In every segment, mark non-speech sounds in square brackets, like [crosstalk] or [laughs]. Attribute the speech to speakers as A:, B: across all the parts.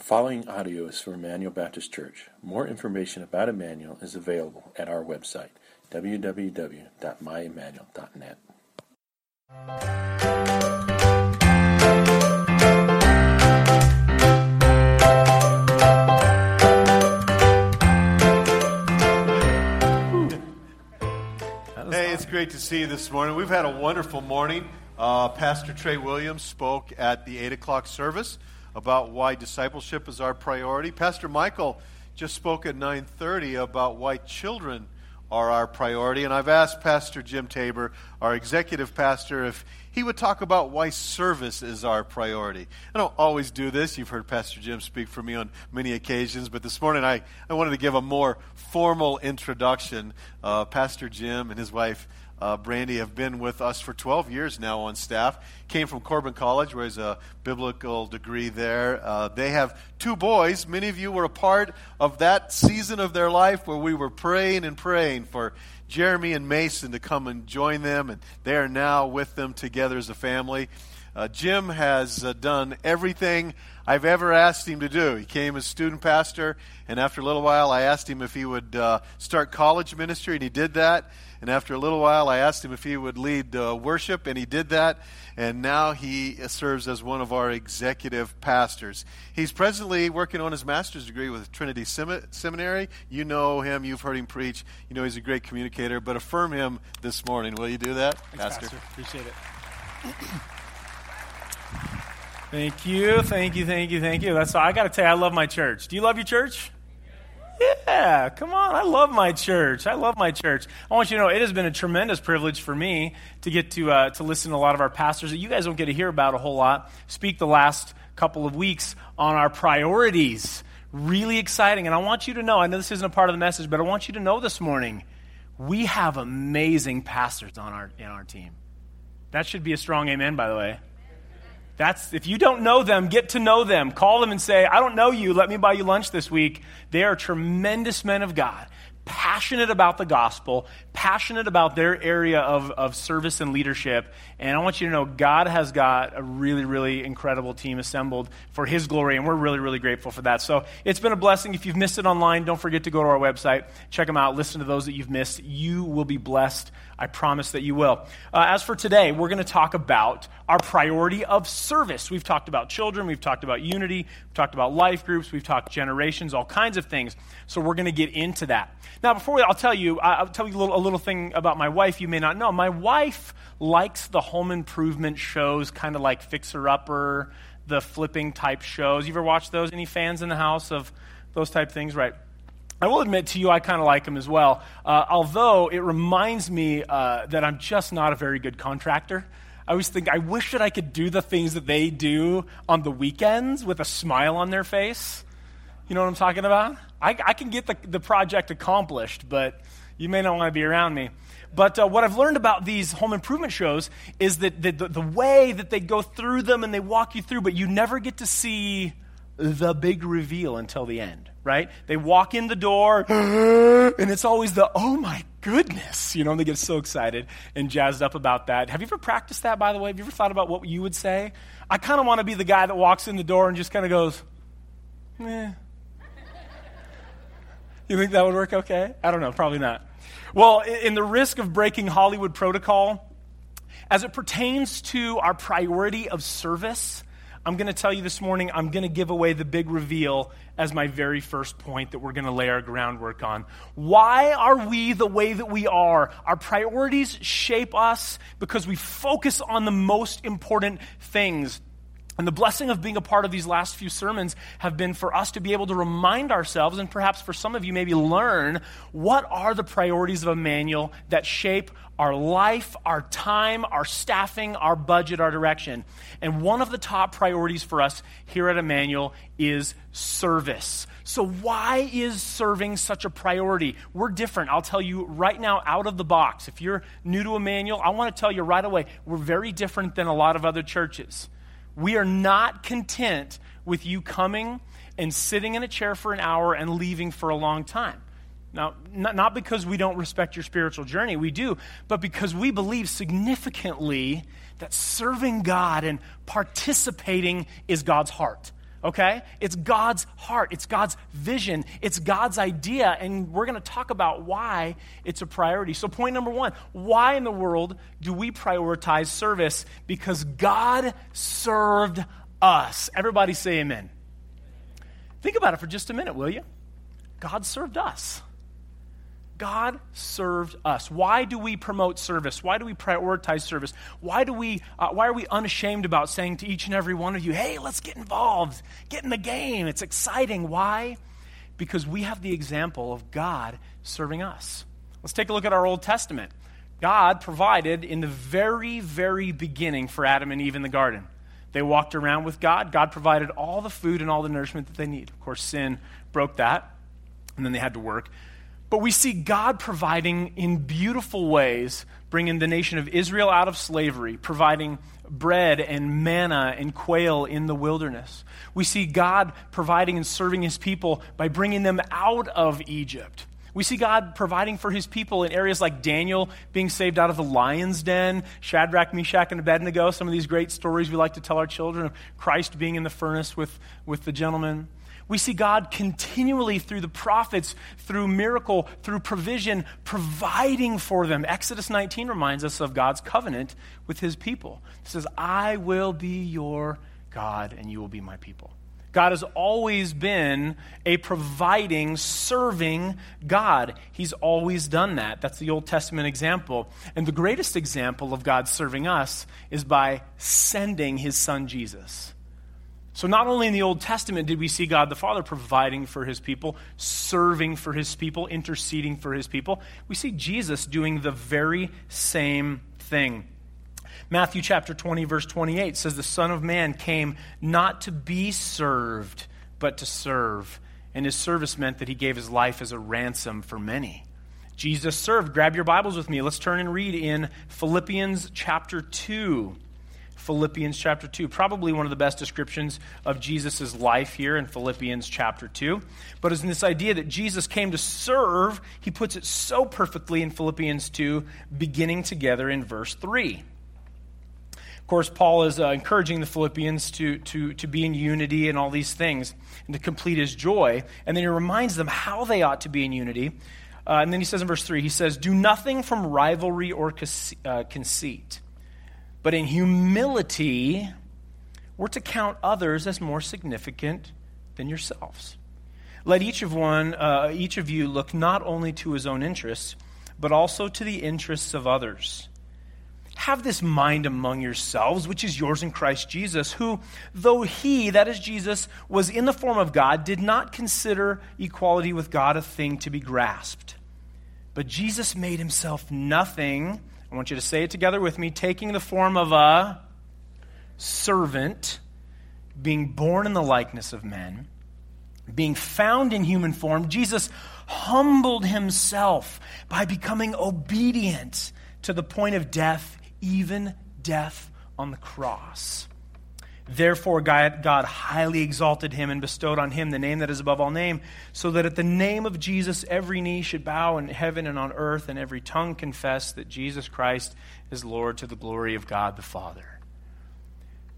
A: The following audio is from Emmanuel Baptist Church. More information about Emmanuel is available at our website, www.myemmanuel.net.
B: Hey, it's great to see you this morning. We've had a wonderful morning. Uh, Pastor Trey Williams spoke at the 8 o'clock service about why discipleship is our priority. Pastor Michael just spoke at 9.30 about why children are our priority. And I've asked Pastor Jim Tabor, our executive pastor, if he would talk about why service is our priority. I don't always do this. You've heard Pastor Jim speak for me on many occasions, but this morning I, I wanted to give a more formal introduction. Uh, Pastor Jim and his wife, uh, Brandy have been with us for 12 years now on staff. Came from Corban College, where he's a biblical degree there. Uh, they have two boys. Many of you were a part of that season of their life where we were praying and praying for Jeremy and Mason to come and join them, and they are now with them together as a family. Uh, Jim has uh, done everything I've ever asked him to do. He came as student pastor, and after a little while, I asked him if he would uh, start college ministry, and he did that. And after a little while, I asked him if he would lead uh, worship, and he did that. And now he serves as one of our executive pastors. He's presently working on his master's degree with Trinity Seminary. You know him, you've heard him preach. You know he's a great communicator, but affirm him this morning. Will you do that,
C: Thanks, Pastor? Appreciate it. Thank you, thank you, thank you, thank you. That's all. I got to tell you, I love my church. Do you love your church? Yeah, come on. I love my church. I love my church. I want you to know it has been a tremendous privilege for me to get to, uh, to listen to a lot of our pastors that you guys don't get to hear about a whole lot speak the last couple of weeks on our priorities. Really exciting. And I want you to know, I know this isn't a part of the message, but I want you to know this morning, we have amazing pastors on our, in our team. That should be a strong amen, by the way. That's if you don't know them, get to know them. Call them and say, "I don't know you. Let me buy you lunch this week." They are tremendous men of God, passionate about the gospel, passionate about their area of, of service and leadership. And I want you to know God has got a really, really incredible team assembled for His glory, and we're really, really grateful for that. So it's been a blessing. If you've missed it online, don't forget to go to our website, check them out, listen to those that you've missed. You will be blessed I promise that you will. Uh, as for today, we're going to talk about our priority of service. We've talked about children, we've talked about unity, we've talked about life groups, we've talked generations, all kinds of things. So we're going to get into that. Now, before we, I'll tell you, I'll tell you a little, a little thing about my wife you may not know. My wife likes the home improvement shows, kind of like Fixer Upper, the flipping type shows. You ever watch those? Any fans in the house of those type things? Right. I will admit to you, I kind of like him as well. Uh, although it reminds me uh, that I'm just not a very good contractor. I always think, I wish that I could do the things that they do on the weekends with a smile on their face. You know what I'm talking about? I, I can get the, the project accomplished, but you may not want to be around me. But uh, what I've learned about these home improvement shows is that the, the, the way that they go through them and they walk you through, but you never get to see the big reveal until the end right? They walk in the door, [gasps] and it's always the, oh my goodness, you know, and they get so excited and jazzed up about that. Have you ever practiced that, by the way? Have you ever thought about what you would say? I kind of want to be the guy that walks in the door and just kind of goes, eh. You think that would work okay? I don't know, probably not. Well, in the risk of breaking Hollywood protocol, as it pertains to our priority of service, I'm going to tell you this morning, I'm going to give away the big reveal as my very first point that we're going to lay our groundwork on. Why are we the way that we are? Our priorities shape us because we focus on the most important things. And the blessing of being a part of these last few sermons have been for us to be able to remind ourselves, and perhaps for some of you, maybe learn what are the priorities of Emmanuel that shape our life, our time, our staffing, our budget, our direction. And one of the top priorities for us here at Emmanuel is service. So, why is serving such a priority? We're different. I'll tell you right now, out of the box. If you're new to Emmanuel, I want to tell you right away, we're very different than a lot of other churches. We are not content with you coming and sitting in a chair for an hour and leaving for a long time. Now, not, not because we don't respect your spiritual journey, we do, but because we believe significantly that serving God and participating is God's heart. Okay? It's God's heart, it's God's vision, it's God's idea, and we're going to talk about why it's a priority. So, point number one why in the world do we prioritize service? Because God served us. Everybody say amen. Think about it for just a minute, will you? God served us. God served us. Why do we promote service? Why do we prioritize service? Why do we? Uh, why are we unashamed about saying to each and every one of you, "Hey, let's get involved, get in the game. It's exciting." Why? Because we have the example of God serving us. Let's take a look at our Old Testament. God provided in the very, very beginning for Adam and Eve in the garden. They walked around with God. God provided all the food and all the nourishment that they need. Of course, sin broke that, and then they had to work. But we see God providing in beautiful ways, bringing the nation of Israel out of slavery, providing bread and manna and quail in the wilderness. We see God providing and serving his people by bringing them out of Egypt. We see God providing for his people in areas like Daniel being saved out of the lion's den, Shadrach, Meshach, and Abednego, some of these great stories we like to tell our children of Christ being in the furnace with, with the gentleman. We see God continually through the prophets, through miracle, through provision, providing for them. Exodus 19 reminds us of God's covenant with his people. It says, I will be your God and you will be my people. God has always been a providing, serving God. He's always done that. That's the Old Testament example. And the greatest example of God serving us is by sending his son Jesus. So, not only in the Old Testament did we see God the Father providing for his people, serving for his people, interceding for his people, we see Jesus doing the very same thing. Matthew chapter 20, verse 28 says, The Son of Man came not to be served, but to serve. And his service meant that he gave his life as a ransom for many. Jesus served. Grab your Bibles with me. Let's turn and read in Philippians chapter 2. Philippians chapter 2. Probably one of the best descriptions of Jesus' life here in Philippians chapter 2. But it's in this idea that Jesus came to serve, he puts it so perfectly in Philippians 2, beginning together in verse 3. Of course, Paul is uh, encouraging the Philippians to, to, to be in unity and all these things and to complete his joy. And then he reminds them how they ought to be in unity. Uh, and then he says in verse 3, he says, Do nothing from rivalry or uh, conceit but in humility, we're to count others as more significant than yourselves. Let each of one, uh, each of you, look not only to his own interests, but also to the interests of others. Have this mind among yourselves, which is yours in Christ Jesus, who, though he, that is Jesus, was in the form of God, did not consider equality with God a thing to be grasped. But Jesus made himself nothing I want you to say it together with me taking the form of a servant, being born in the likeness of men, being found in human form, Jesus humbled himself by becoming obedient to the point of death, even death on the cross. Therefore, God, highly exalted him and bestowed on him the name that is above all name, so that at the name of Jesus every knee should bow in heaven and on earth, and every tongue confess that Jesus Christ is Lord to the glory of God the Father.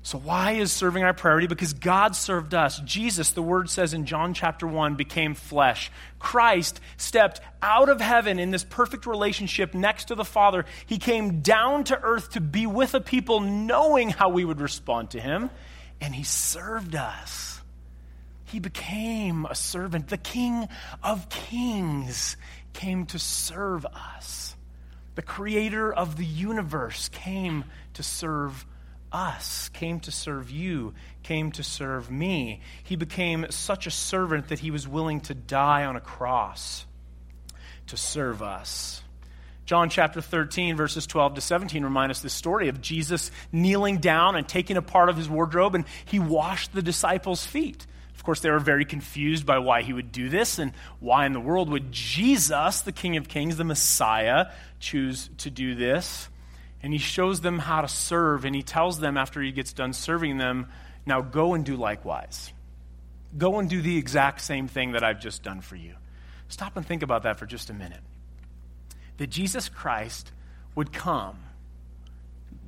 C: So, why is serving our priority? Because God served us. Jesus, the word says in John chapter 1, became flesh. Christ stepped out of heaven in this perfect relationship next to the Father. He came down to earth to be with a people knowing how we would respond to him, and he served us. He became a servant. The King of Kings came to serve us. The creator of the universe came to serve us, came to serve you, came to serve me. He became such a servant that he was willing to die on a cross to serve us. John chapter 13, verses 12 to 17 remind us this story of Jesus kneeling down and taking a part of his wardrobe, and he washed the disciples' feet. Of course, they were very confused by why he would do this and why in the world would Jesus, the King of Kings, the Messiah, choose to do this and he shows them how to serve, and he tells them after he gets done serving them, now go and do likewise. Go and do the exact same thing that I've just done for you. Stop and think about that for just a minute. That Jesus Christ would come,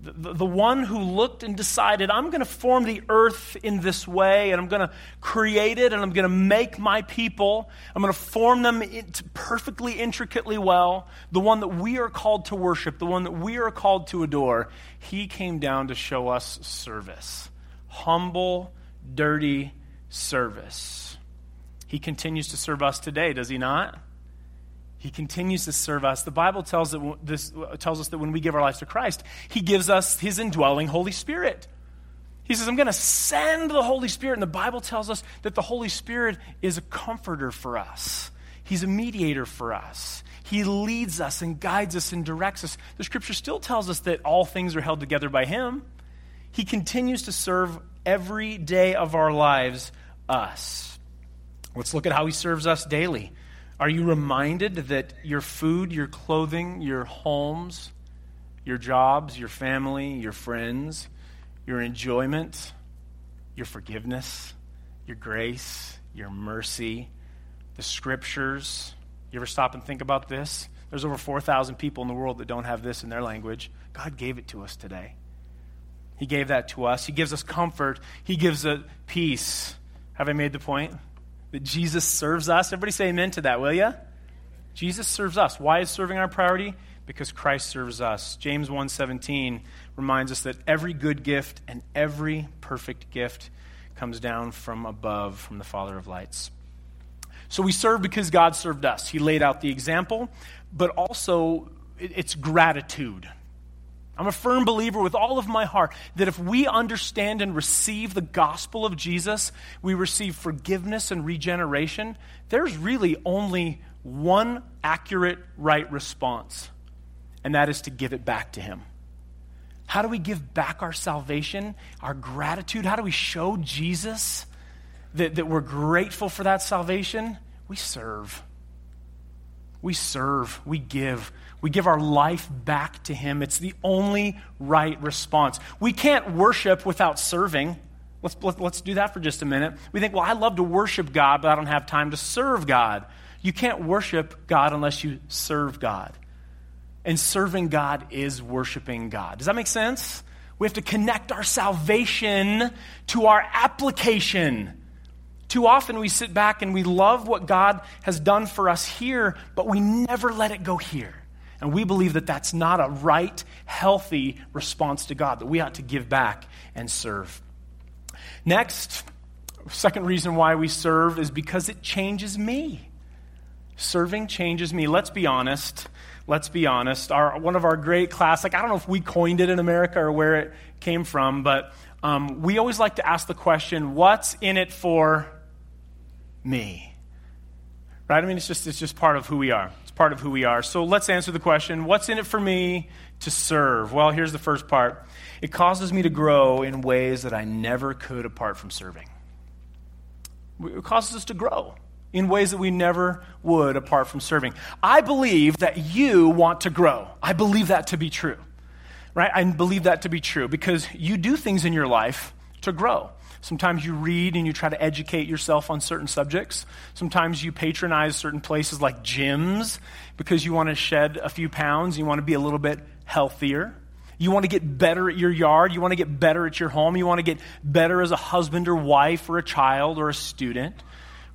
C: the, the one who looked and decided, I'm going to form the earth in this way, and I'm going to create it, and I'm going to make my people. I'm going to form them perfectly, intricately well. The one that we are called to worship, the one that we are called to adore, he came down to show us service. Humble, dirty service. He continues to serve us today, does he not? He continues to serve us. The Bible tells, that this, tells us that when we give our lives to Christ, He gives us His indwelling Holy Spirit. He says, I'm going to send the Holy Spirit. And the Bible tells us that the Holy Spirit is a comforter for us, He's a mediator for us. He leads us and guides us and directs us. The scripture still tells us that all things are held together by Him. He continues to serve every day of our lives us. Let's look at how He serves us daily. Are you reminded that your food, your clothing, your homes, your jobs, your family, your friends, your enjoyment, your forgiveness, your grace, your mercy, the scriptures. You ever stop and think about this? There's over 4,000 people in the world that don't have this in their language. God gave it to us today. He gave that to us. He gives us comfort. He gives us peace. Have I made the point? That Jesus serves us. Everybody say amen to that, will you? Jesus serves us. Why is serving our priority? Because Christ serves us. James 1:17 reminds us that every good gift and every perfect gift comes down from above from the Father of lights. So we serve because God served us. He laid out the example, but also it's gratitude. I'm a firm believer with all of my heart that if we understand and receive the gospel of Jesus, we receive forgiveness and regeneration. There's really only one accurate, right response, and that is to give it back to Him. How do we give back our salvation, our gratitude? How do we show Jesus that, that we're grateful for that salvation? We serve. We serve. We give. We give our life back to Him. It's the only right response. We can't worship without serving. Let's, let, us do that for just a minute. We think, well, I love to worship God, but I don't have time to serve God. You can't worship God unless you serve God. And serving God is worshiping God. Does that make sense? We have to connect our salvation to our application. Too often we sit back and we love what God has done for us here, but we never let it go here. And we believe that that's not a right, healthy response to God, that we ought to give back and serve. Next, second reason why we serve is because it changes me. Serving changes me. Let's be honest. Let's be honest. Our, one of our great classic, I don't know if we coined it in America or where it came from, but um, we always like to ask the question, what's in it for me? Right? I mean, it's just, it's just part of who we are part of who we are. So let's answer the question what's in it for me to serve? Well, here's the first part it causes me to grow in ways that I never could apart from serving. It causes us to grow in ways that we never would apart from serving. I believe that you want to grow. I believe that to be true. Right? I believe that to be true because you do things in your life to grow. Sometimes you read and you try to educate yourself on certain subjects. Sometimes you patronize certain places like gyms because you want to shed a few pounds. You want to be a little bit healthier. You want to get better at your yard. You want to get better at your home. You want to get better as a husband or wife or a child or a student.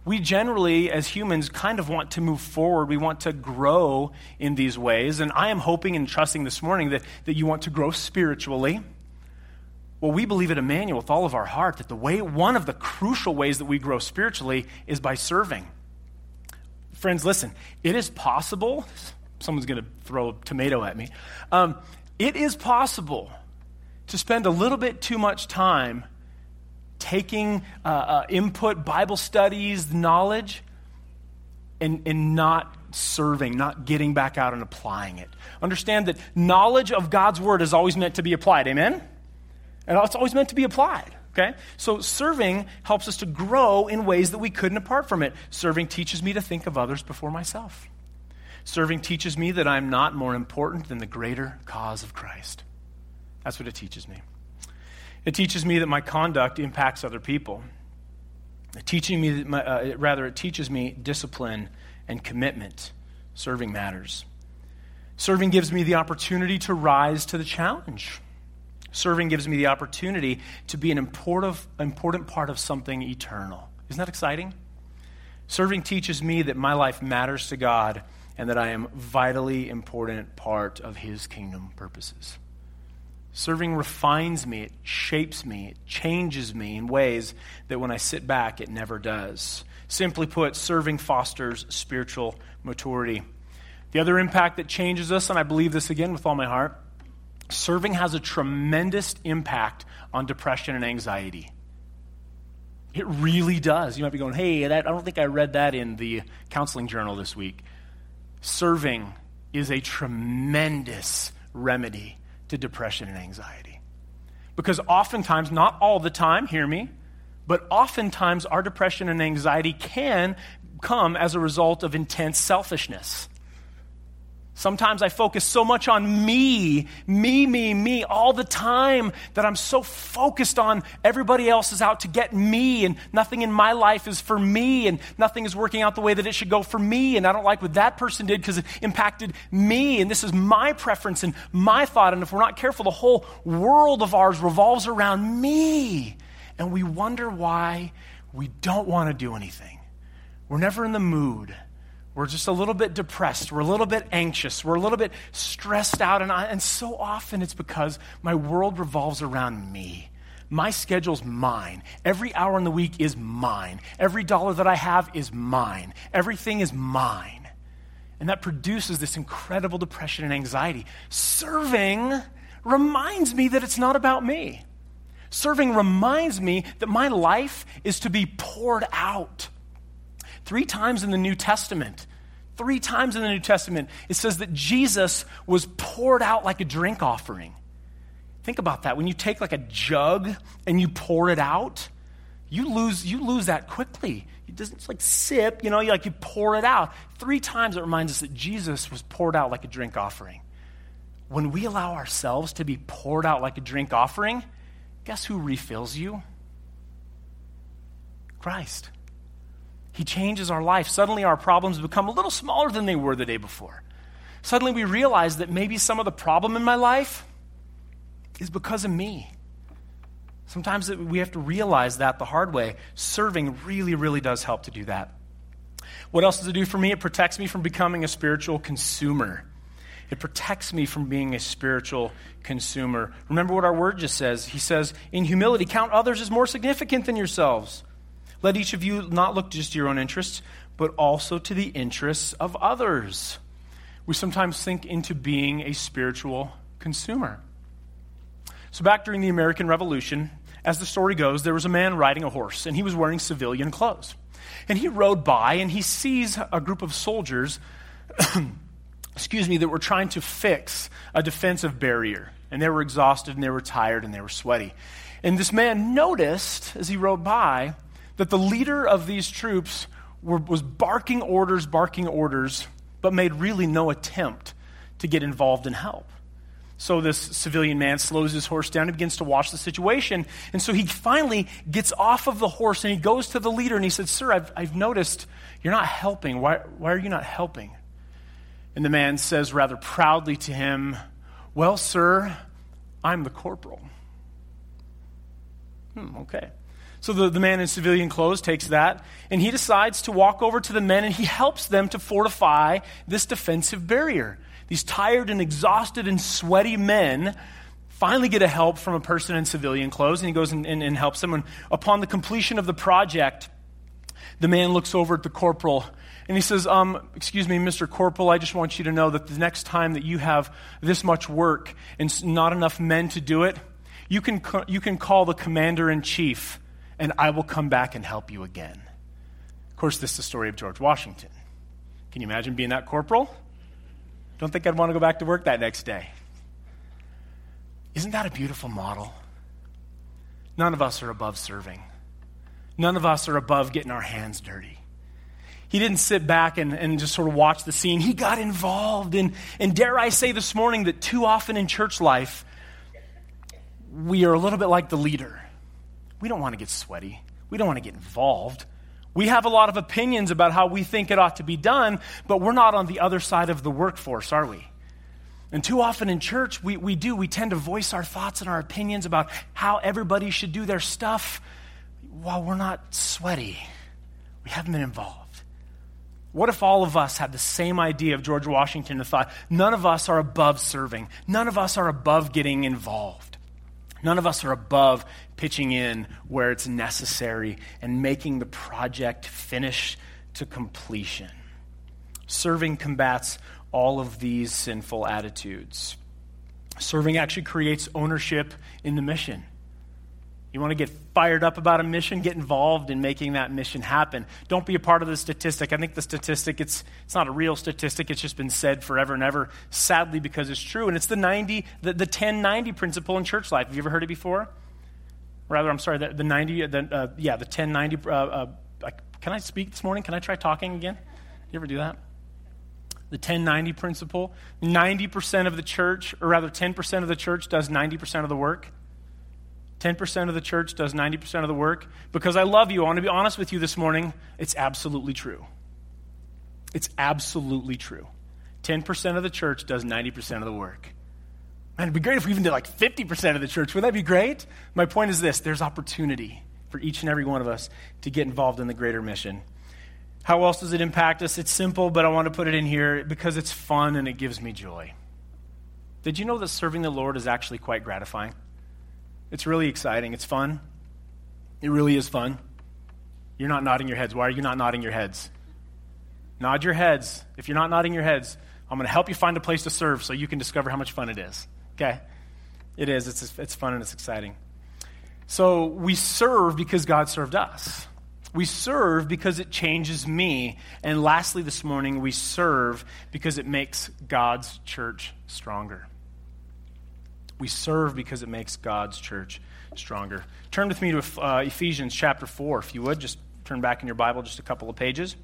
C: We generally, as humans, kind of want to move forward. We want to grow in these ways. And I am hoping and trusting this morning that, that you want to grow spiritually well, we believe at Emmanuel with all of our heart that the way, one of the crucial ways that we grow spiritually is by serving. Friends, listen, it is possible, someone's going to throw a tomato at me. Um, it is possible to spend a little bit too much time taking uh, uh, input, Bible studies, knowledge, and, and not serving, not getting back out and applying it. Understand that knowledge of God's word is always meant to be applied. Amen? And it's always meant to be applied. Okay? So serving helps us to grow in ways that we couldn't apart from it. Serving teaches me to think of others before myself. Serving teaches me that I'm not more important than the greater cause of Christ. That's what it teaches me. It teaches me that my conduct impacts other people. Teaching me my, uh, rather it teaches me discipline and commitment. Serving matters. Serving gives me the opportunity to rise to the challenge Serving gives me the opportunity to be an important, important part of something eternal. Isn't that exciting? Serving teaches me that my life matters to God and that I am vitally important part of his kingdom purposes. Serving refines me, it shapes me, it changes me in ways that when I sit back, it never does. Simply put, serving fosters spiritual maturity. The other impact that changes us, and I believe this again with all my heart, serving has a tremendous impact on depression and anxiety. It really does. You might be going, hey, that, I don't think I read that in the counseling journal this week. Serving is a tremendous remedy to depression and anxiety. Because oftentimes, not all the time, hear me, but oftentimes our depression and anxiety can come as a result of intense selfishness. Sometimes I focus so much on me, me, me, me all the time that I'm so focused on everybody else is out to get me and nothing in my life is for me and nothing is working out the way that it should go for me. And I don't like what that person did because it impacted me. And this is my preference and my thought. And if we're not careful the whole world of ours revolves around me. And we wonder why we don't want to do anything. We're never in the mood we're just a little bit depressed. We're a little bit anxious. We're a little bit stressed out. And, I, and so often it's because my world revolves around me. My schedule's mine. Every hour in the week is mine. Every dollar that I have is mine. Everything is mine. And that produces this incredible depression and anxiety. Serving reminds me that it's not about me. Serving reminds me that my life is to be poured out. Three times in the New Testament, Three times in the New Testament, it says that Jesus was poured out like a drink offering. Think about that. When you take like a jug and you pour it out, you lose, you lose that quickly. It doesn't like sip, you know, you like you pour it out. Three times it reminds us that Jesus was poured out like a drink offering. When we allow ourselves to be poured out like a drink offering, guess who refills you? Christ. He changes our life. Suddenly, our problems become a little smaller than they were the day before. Suddenly, we realize that maybe some of the problem in my life is because of me. Sometimes we have to realize that the hard way. Serving really, really does help to do that. What else does it do for me? It protects me from becoming a spiritual consumer. It protects me from being a spiritual consumer. Remember what our word just says. He says, in humility, count others as more significant than yourselves. Let each of you not look just to your own interests, but also to the interests of others. We sometimes think into being a spiritual consumer. So, back during the American Revolution, as the story goes, there was a man riding a horse, and he was wearing civilian clothes. And he rode by, and he sees a group of soldiers, [coughs] excuse me, that were trying to fix a defensive barrier. And they were exhausted, and they were tired, and they were sweaty. And this man noticed, as he rode by, that the leader of these troops were, was barking orders, barking orders, but made really no attempt to get involved and help. So this civilian man slows his horse down and begins to watch the situation. And so he finally gets off of the horse and he goes to the leader and he said, Sir, I've, I've noticed you're not helping. Why, why are you not helping? And the man says rather proudly to him, Well, sir, I'm the corporal. Hmm, okay. So the, the man in civilian clothes takes that and he decides to walk over to the men and he helps them to fortify this defensive barrier. These tired and exhausted and sweaty men finally get a help from a person in civilian clothes and he goes and, and, and helps them. And upon the completion of the project, the man looks over at the corporal and he says, um, Excuse me, Mr. Corporal, I just want you to know that the next time that you have this much work and not enough men to do it, you can, you can call the commander in chief and I will come back and help you again. Of course, this is the story of George Washington. Can you imagine being that corporal? Don't think I'd want to go back to work that next day. Isn't that a beautiful model? None of us are above serving. None of us are above getting our hands dirty. He didn't sit back and, and just sort of watch the scene. He got involved. And, and dare I say this morning that too often in church life, we are a little bit like the leader we don't want to get sweaty. We don't want to get involved. We have a lot of opinions about how we think it ought to be done, but we're not on the other side of the workforce, are we? And too often in church, we, we do, we tend to voice our thoughts and our opinions about how everybody should do their stuff while we're not sweaty. We haven't been involved. What if all of us had the same idea of George Washington and thought, none of us are above serving, none of us are above getting involved, none of us are above pitching in where it's necessary and making the project finish to completion? Serving combats all of these sinful attitudes. Serving actually creates ownership in the mission. You want to get fired up about a mission, get involved in making that mission happen. Don't be a part of the statistic. I think the statistic, it's, it's not a real statistic. It's just been said forever and ever, sadly, because it's true. And it's the 90, the, the 1090 principle in church life. Have you ever heard it before? Rather, I'm sorry, the, the 90, the, uh, yeah, the 1090. Uh, uh, can I speak this morning? Can I try talking again? Do you ever do that? the 1090 principle 90% of the church, or rather 10% of the church, does 90% of the work. 10% of the church does 90% of the work. Because I love you, I want to be honest with you this morning. It's absolutely true. It's absolutely true. 10% of the church does 90% of the work. Man, it'd be great if we even did like 50% of the church. Would that be great? My point is this there's opportunity for each and every one of us to get involved in the greater mission. How else does it impact us? It's simple, but I want to put it in here because it's fun and it gives me joy. Did you know that serving the Lord is actually quite gratifying? It's really exciting. It's fun. It really is fun. You're not nodding your heads. Why are you not nodding your heads? Nod your heads. If you're not nodding your heads, I'm going to help you find a place to serve so you can discover how much fun it is. Okay? It is. It's, it's fun and it's exciting. So we serve because God served us. We serve because it changes me. And lastly, this morning, we serve because it makes God's church stronger. We serve because it makes God's church stronger. Turn with me to uh, Ephesians chapter 4, if you would. Just turn back in your Bible just a couple of pages.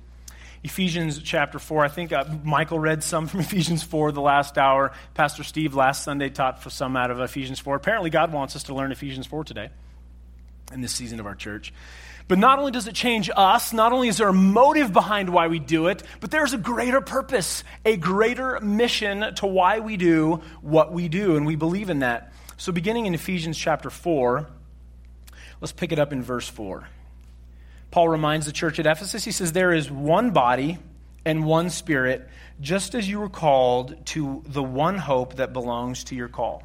C: Ephesians chapter 4. I think uh, Michael read some from [laughs] Ephesians 4 the last hour. Pastor Steve last Sunday taught for some out of Ephesians 4. Apparently, God wants us to learn Ephesians 4 today in this season of our church. But not only does it change us, not only is there a motive behind why we do it, but there's a greater purpose, a greater mission to why we do what we do, and we believe in that. So, beginning in Ephesians chapter 4, let's pick it up in verse 4. Paul reminds the church at Ephesus, he says, There is one body and one spirit, just as you were called to the one hope that belongs to your call.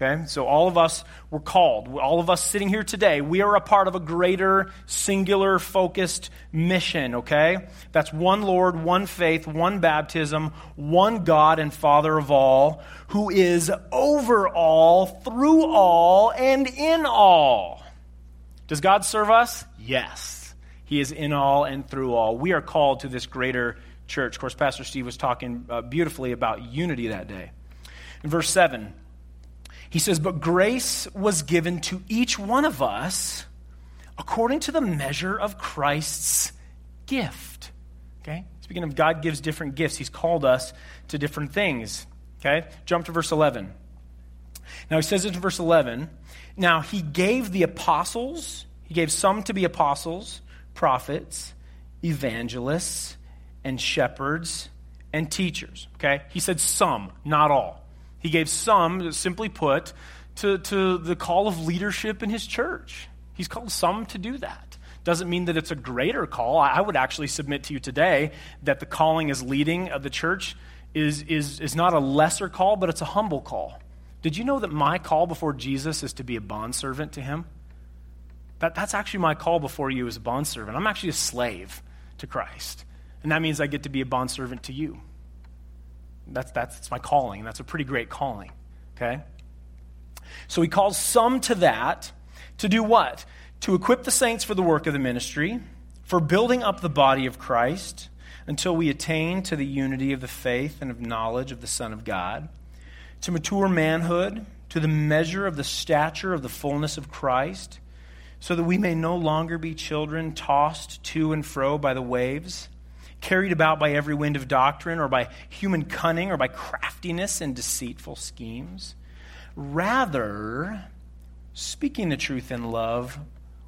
C: Okay? So all of us were called. All of us sitting here today, we are a part of a greater, singular, focused mission, okay? That's one Lord, one faith, one baptism, one God and Father of all, who is over all, through all, and in all. Does God serve us? Yes. He is in all and through all. We are called to this greater church. Of course, Pastor Steve was talking uh, beautifully about unity that day. In verse 7, he says, But grace was given to each one of us according to the measure of Christ's gift. Okay? Speaking of God gives different gifts, He's called us to different things. Okay? Jump to verse 11. Now, he says in verse 11. Now, He gave the apostles, He gave some to be apostles, prophets, evangelists, and shepherds, and teachers. Okay? He said some, not all. He gave some, simply put, to, to the call of leadership in his church. He's called some to do that. Doesn't mean that it's a greater call. I would actually submit to you today that the calling as leading of the church is, is, is not a lesser call, but it's a humble call. Did you know that my call before Jesus is to be a bondservant to him? That, that's actually my call before you as a bondservant. I'm actually a slave to Christ. And that means I get to be a bondservant to you. That's, that's, that's my calling. And that's a pretty great calling. Okay? So he calls some to that to do what? To equip the saints for the work of the ministry, for building up the body of Christ until we attain to the unity of the faith and of knowledge of the Son of God, to mature manhood, to the measure of the stature of the fullness of Christ, so that we may no longer be children tossed to and fro by the waves carried about by every wind of doctrine or by human cunning or by craftiness and deceitful schemes. Rather, speaking the truth in love,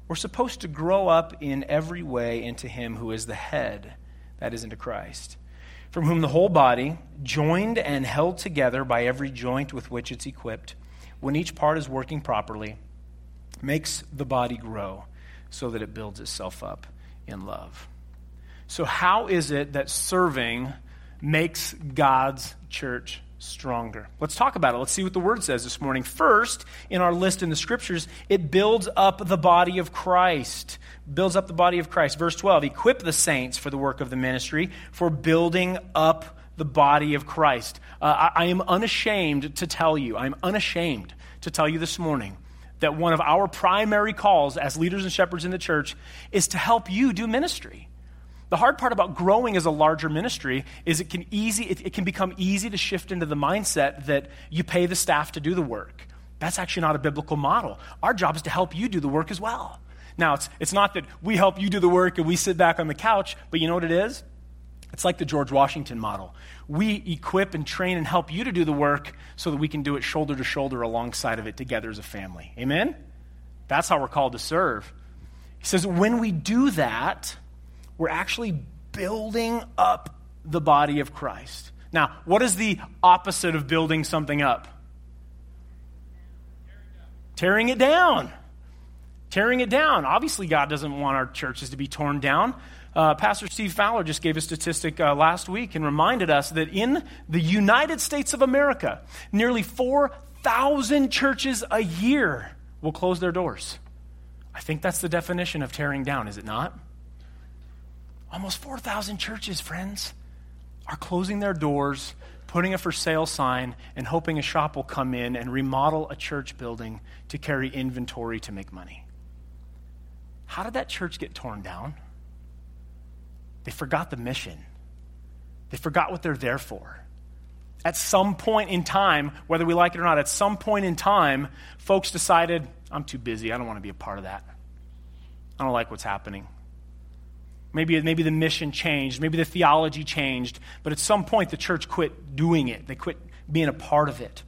C: we're supposed to grow up in every way into Him who is the head, that is, into Christ, from whom the whole body, joined and held together by every joint with which it's equipped, when each part is working properly, makes the body grow so that it builds itself up in love. So, how is it that serving makes God's church stronger? Let's talk about it. Let's see what the word says this morning. First, in our list in the scriptures, it builds up the body of Christ. Builds up the body of Christ. Verse 12 Equip the saints for the work of the ministry, for building up the body of Christ. Uh, I, I am unashamed to tell you, I'm unashamed to tell you this morning that one of our primary calls as leaders and shepherds in the church is to help you do ministry. The hard part about growing as a larger ministry is it can easy it, it, can become easy to shift into the mindset that you pay the staff to do the work. That's actually not a biblical model. Our job is to help you do the work as well. Now, it's, it's not that we help you do the work and we sit back on the couch, but you know what it is? It's like the George Washington model. We equip and train and help you to do the work so that we can do it shoulder to shoulder alongside of it together as a family. Amen? That's how we're called to serve. He says, when we do that, we're actually building up the body of Christ. Now, what is the opposite of building something up? Tearing it down. Tearing it down. Obviously, God doesn't want our churches to be torn down. Uh, Pastor Steve Fowler just gave a statistic uh, last week and reminded us that in the United States of America, nearly 4,000 churches a year will close their doors. I think that's the definition of tearing down, is it not? Almost 4,000 churches, friends, are closing their doors, putting a for sale sign, and hoping a shop will come in and remodel a church building to carry inventory to make money. How did that church get torn down? They forgot the mission, they forgot what they're there for. At some point in time, whether we like it or not, at some point in time, folks decided, I'm too busy. I don't want to be a part of that. I don't like what's happening. Maybe, maybe the mission changed, maybe the theology changed, but at some point the church quit doing it. They quit being a part of it.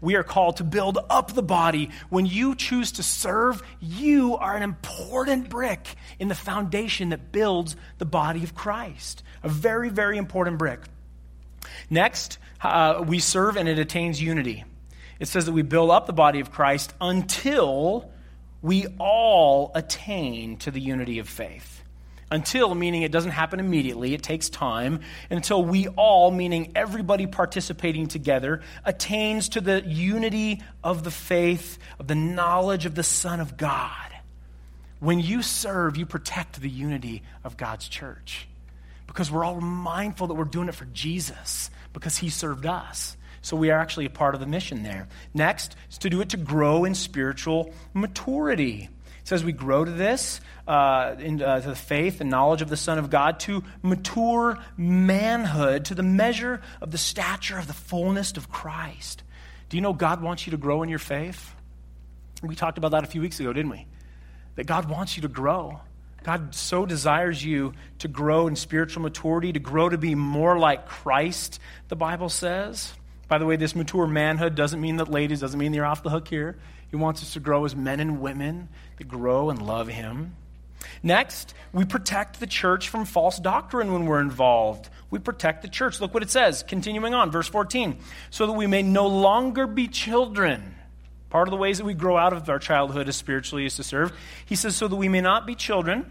C: We are called to build up the body. When you choose to serve, you are an important brick in the foundation that builds the body of Christ. A very, very important brick. Next, uh, we serve and it attains unity. It says that we build up the body of Christ until we all attain to the unity of faith. Until, meaning it doesn't happen immediately, it takes time, until we all, meaning everybody participating together, attains to the unity of the faith, of the knowledge of the Son of God. When you serve, you protect the unity of God's church. Because we're all mindful that we're doing it for Jesus, because he served us. So we are actually a part of the mission there. Next is to do it to grow in spiritual maturity says we grow to this, uh, in, uh, to the faith and knowledge of the Son of God, to mature manhood, to the measure of the stature of the fullness of Christ. Do you know God wants you to grow in your faith? We talked about that a few weeks ago, didn't we? That God wants you to grow. God so desires you to grow in spiritual maturity, to grow to be more like Christ, the Bible says. By the way, this mature manhood doesn't mean that ladies, doesn't mean you're off the hook here. He wants us to grow as men and women that grow and love Him. Next, we protect the church from false doctrine when we're involved. We protect the church. Look what it says, continuing on, verse 14. So that we may no longer be children. Part of the ways that we grow out of our childhood as spiritually is to serve. He says, so that we may not be children,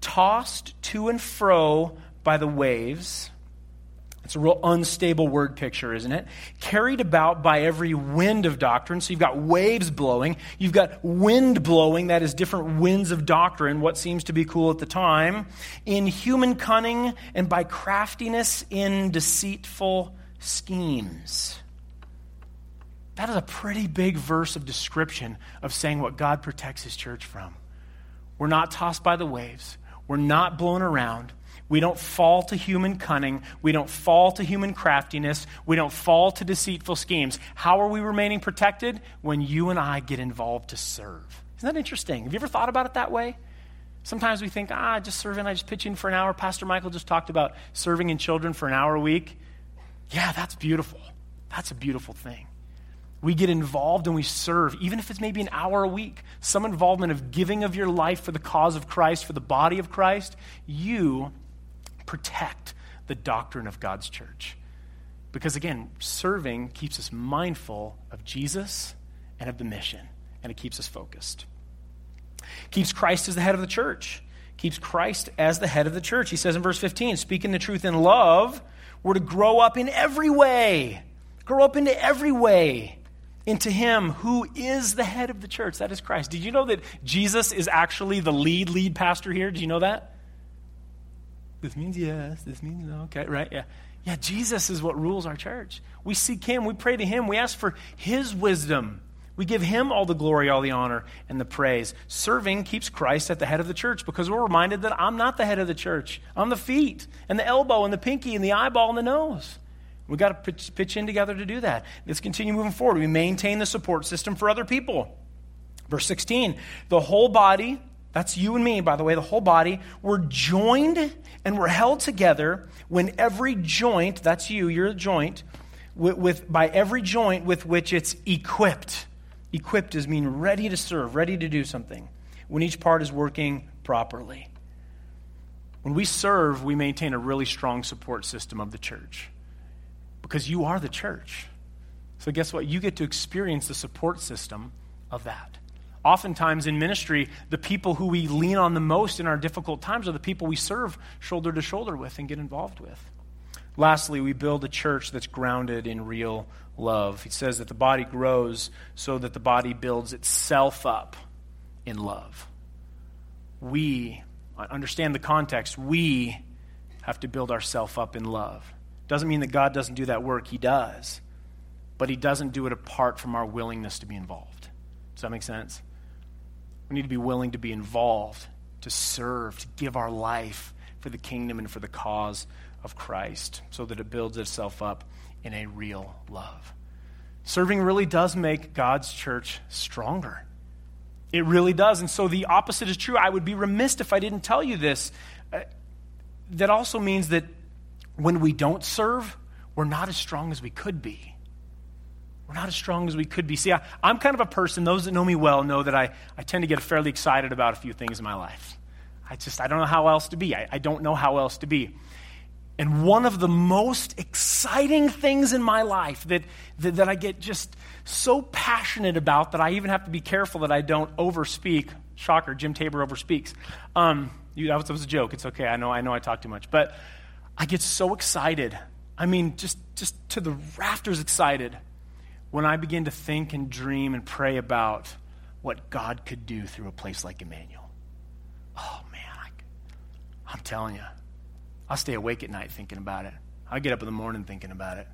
C: tossed to and fro by the waves it's a real unstable word picture, isn't it? Carried about by every wind of doctrine. So you've got waves blowing. You've got wind blowing, that is different winds of doctrine, what seems to be cool at the time, in human cunning and by craftiness in deceitful schemes. That is a pretty big verse of description of saying what God protects his church from. We're not tossed by the waves. We're not blown around. We don't fall to human cunning. We don't fall to human craftiness. We don't fall to deceitful schemes. How are we remaining protected? When you and I get involved to serve. Isn't that interesting? Have you ever thought about it that way? Sometimes we think, ah, just serving, I just pitch in for an hour. Pastor Michael just talked about serving in children for an hour a week. Yeah, that's beautiful. That's a beautiful thing. We get involved and we serve, even if it's maybe an hour a week. Some involvement of giving of your life for the cause of Christ, for the body of Christ. You protect the doctrine of God's church. Because again, serving keeps us mindful of Jesus and of the mission, and it keeps us focused. Keeps Christ as the head of the church. Keeps Christ as the head of the church. He says in verse 15, speaking the truth in love, we're to grow up in every way. Grow up into every way into Him who is the head of the church. That is Christ. Did you know that Jesus is actually the lead, lead pastor here? Did you know that? This means yes. This means no. Okay, right? Yeah. Yeah, Jesus is what rules our church. We seek Him. We pray to Him. We ask for His wisdom. We give Him all the glory, all the honor, and the praise. Serving keeps Christ at the head of the church because we're reminded that I'm not the head of the church. I'm the feet, and the elbow, and the pinky, and the eyeball, and the nose. We've got to pitch, in together to do that. Let's continue moving forward. We maintain the support system for other people. Verse 16 the whole body, that's you and me, by the way, the whole body, we're joined and we're held together when every joint, that's you, you're a joint, with, with, by every joint with which it's equipped. Equipped is mean ready to serve, ready to do something, when each part is working properly. When we serve, we maintain a really strong support system of the church because you are the church. So, guess what? You get to experience the support system of that. Oftentimes in ministry, the people who we lean on the most in our difficult times are the people we serve shoulder to shoulder with and get involved with. Lastly, we build a church that's grounded in real love. He says that the body grows so that the body builds itself up in love. We, understand the context, we have to build ourselves up in love. Doesn't mean that God doesn't do that work, He does. But He doesn't do it apart from our willingness to be involved. Does that make sense? We need to be willing to be involved, to serve, to give our life for the kingdom and for the cause of Christ so that it builds itself up in a real love. Serving really does make God's church stronger. It really does. And so the opposite is true. I would be remiss if I didn't tell you this. Uh, that also means that when we don't serve, we're not as strong as we could be. We're not as strong as we could be. See, I, am kind of a person, those that know me well know that I, I tend to get fairly excited about a few things in my life. I just, I don't know how else to be. I, I don't know how else to be. And one of the most exciting things in my life that, that, that I get just so passionate about that I even have to be careful that I don't overspeak. Shocker, Jim Tabor overspeaks. Um, you, that, was, that was a joke. It's okay. I know, I know I talk too much. But I get so excited. I mean, just, just to the rafters excited when I begin to think and dream and pray about what God could do through a place like Emmanuel. Oh, man, I, I'm telling you, I'll stay awake at night thinking about it. I get up in the morning thinking about it.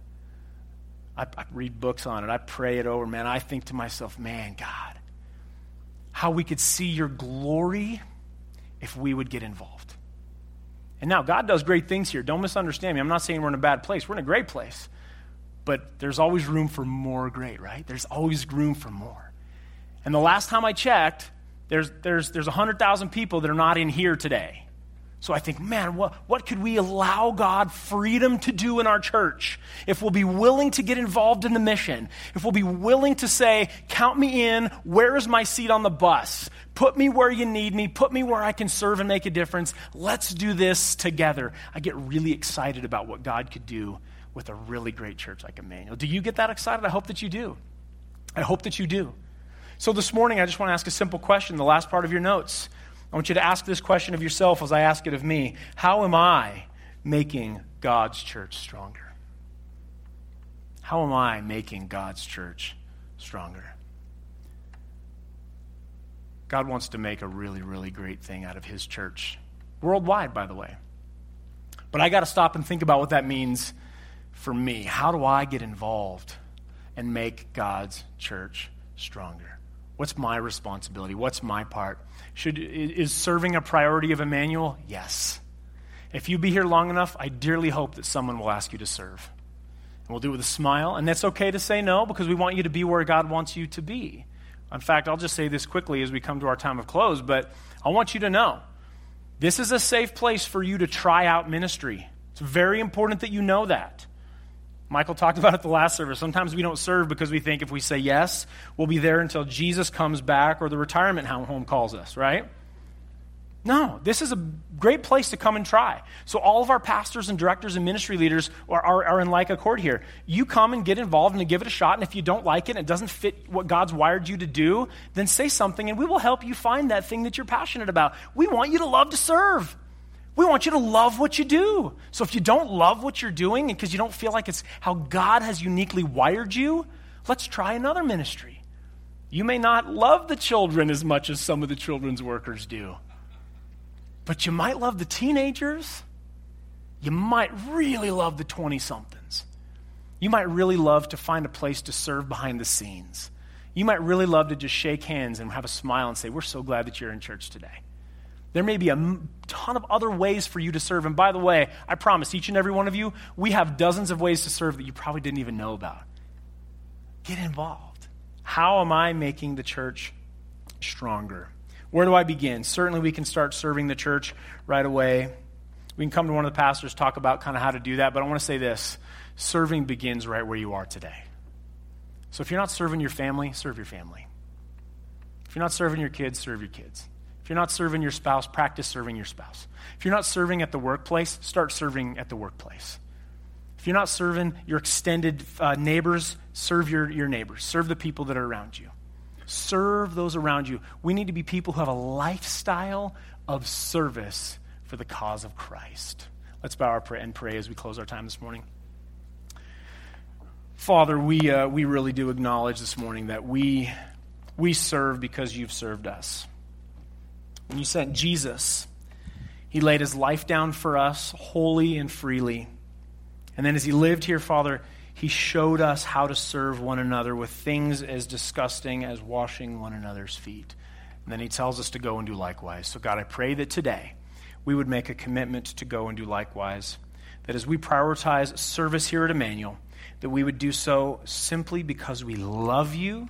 C: I, I read books on it. I pray it over, man. I think to myself, man, God, how we could see your glory if we would get involved. And now, God does great things here. Don't misunderstand me. I'm not saying we're in a bad place. We're in a great place. But there's always room for more great, right? There's always room for more. And the last time I checked, there's, there's, there's 100,000 people that are not in here today. So I think, man, what, what could we allow God freedom to do in our church if we'll be willing to get involved in the mission? If we'll be willing to say, count me in, where is my seat on the bus? Put me where you need me, put me where I can serve and make a difference. Let's do this together. I get really excited about what God could do with a really great church like Emmanuel. Do you get that excited? I hope that you do. I hope that you do. So this morning, I just want to ask a simple question, the last part of your notes. I want you to ask this question of yourself as I ask it of me How am I making God's church stronger? How am I making God's church stronger? God wants to make a really, really great thing out of his church. Worldwide, by the way. But I got to stop and think about what that means for me. How do I get involved and make God's church stronger? What's my responsibility? What's my part? Should, is serving a priority of Emmanuel? Yes. If you be here long enough, I dearly hope that someone will ask you to serve. And we'll do it with a smile. And that's okay to say no because we want you to be where God wants you to be. In fact, I'll just say this quickly as we come to our time of close, but I want you to know this is a safe place for you to try out ministry. It's very important that you know that. Michael talked about it the last service. Sometimes we don't serve because we think if we say yes, we'll be there until Jesus comes back or the retirement home calls us, right? No, this is a great place to come and try. So, all of our pastors and directors and ministry leaders are, are, are, in like accord here. You come and get involved and give it a shot, and if you don't like it and it doesn't fit what God's wired you to do, then say something, and we will help you find that thing that you're passionate about. We want you to love to serve. We want you to love what you do. So, if you don't love what you're doing because you don't feel like it's how God has uniquely wired you, let's try another ministry. You may not love the children as much as some of the children's workers do. But you might love the teenagers. You might really love the 20 somethings. You might really love to find a place to serve behind the scenes. You might really love to just shake hands and have a smile and say, We're so glad that you're in church today. There may be a ton of other ways for you to serve. And by the way, I promise each and every one of you, we have dozens of ways to serve that you probably didn't even know about. Get involved. How am I making the church stronger? Where do I begin? Certainly, we can start serving the church right away. We can come to one of the pastors, talk about kind of how to do that, but I want to say this serving begins right where you are today. So if you're not serving your family, serve your family. If you're not serving your kids, serve your kids. If you're not serving your spouse, practice serving your spouse. If you're not serving at the workplace, start serving at the workplace. If you're not serving your extended uh, neighbors, serve your, your neighbors. Serve the people that are around you. Serve those around you. We need to be people who have a lifestyle of service for the cause of Christ. Let's bow our prayer and pray as we close our time this morning. Father, we, uh, we really do acknowledge this morning that we, we serve because you've served us. When you sent Jesus, he laid his life down for us wholly and freely. And then as he lived here, Father, he showed us how to serve one another with things as disgusting as washing one another's feet. And then he tells us to go and do likewise. So, God, I pray that today we would make a commitment to go and do likewise. That as we prioritize service here at Emmanuel, that we would do so simply because we love you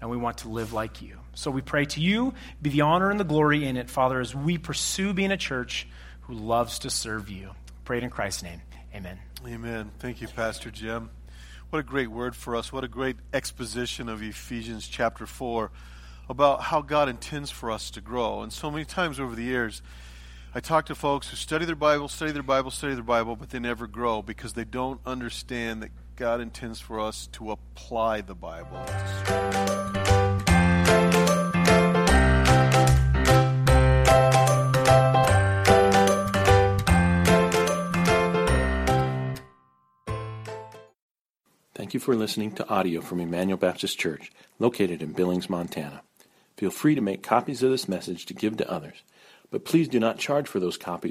C: and we want to live like you. So we pray to you, be the honor and the glory in it, Father, as we pursue being a church who loves to serve you. Pray it in Christ's name. Amen.
B: Amen. Thank you, Pastor Jim. What a great word for us. What a great exposition of Ephesians chapter 4 about how God intends for us to grow. And so many times over the years, I talk to folks who study their Bible, study their Bible, study their Bible, but they never grow because they don't understand that God intends for us to apply the Bible.
A: Thank you for listening to audio from Emmanuel Baptist Church, located in Billings, Montana. Feel free to make copies of this message to give to others, but please do not charge for those copies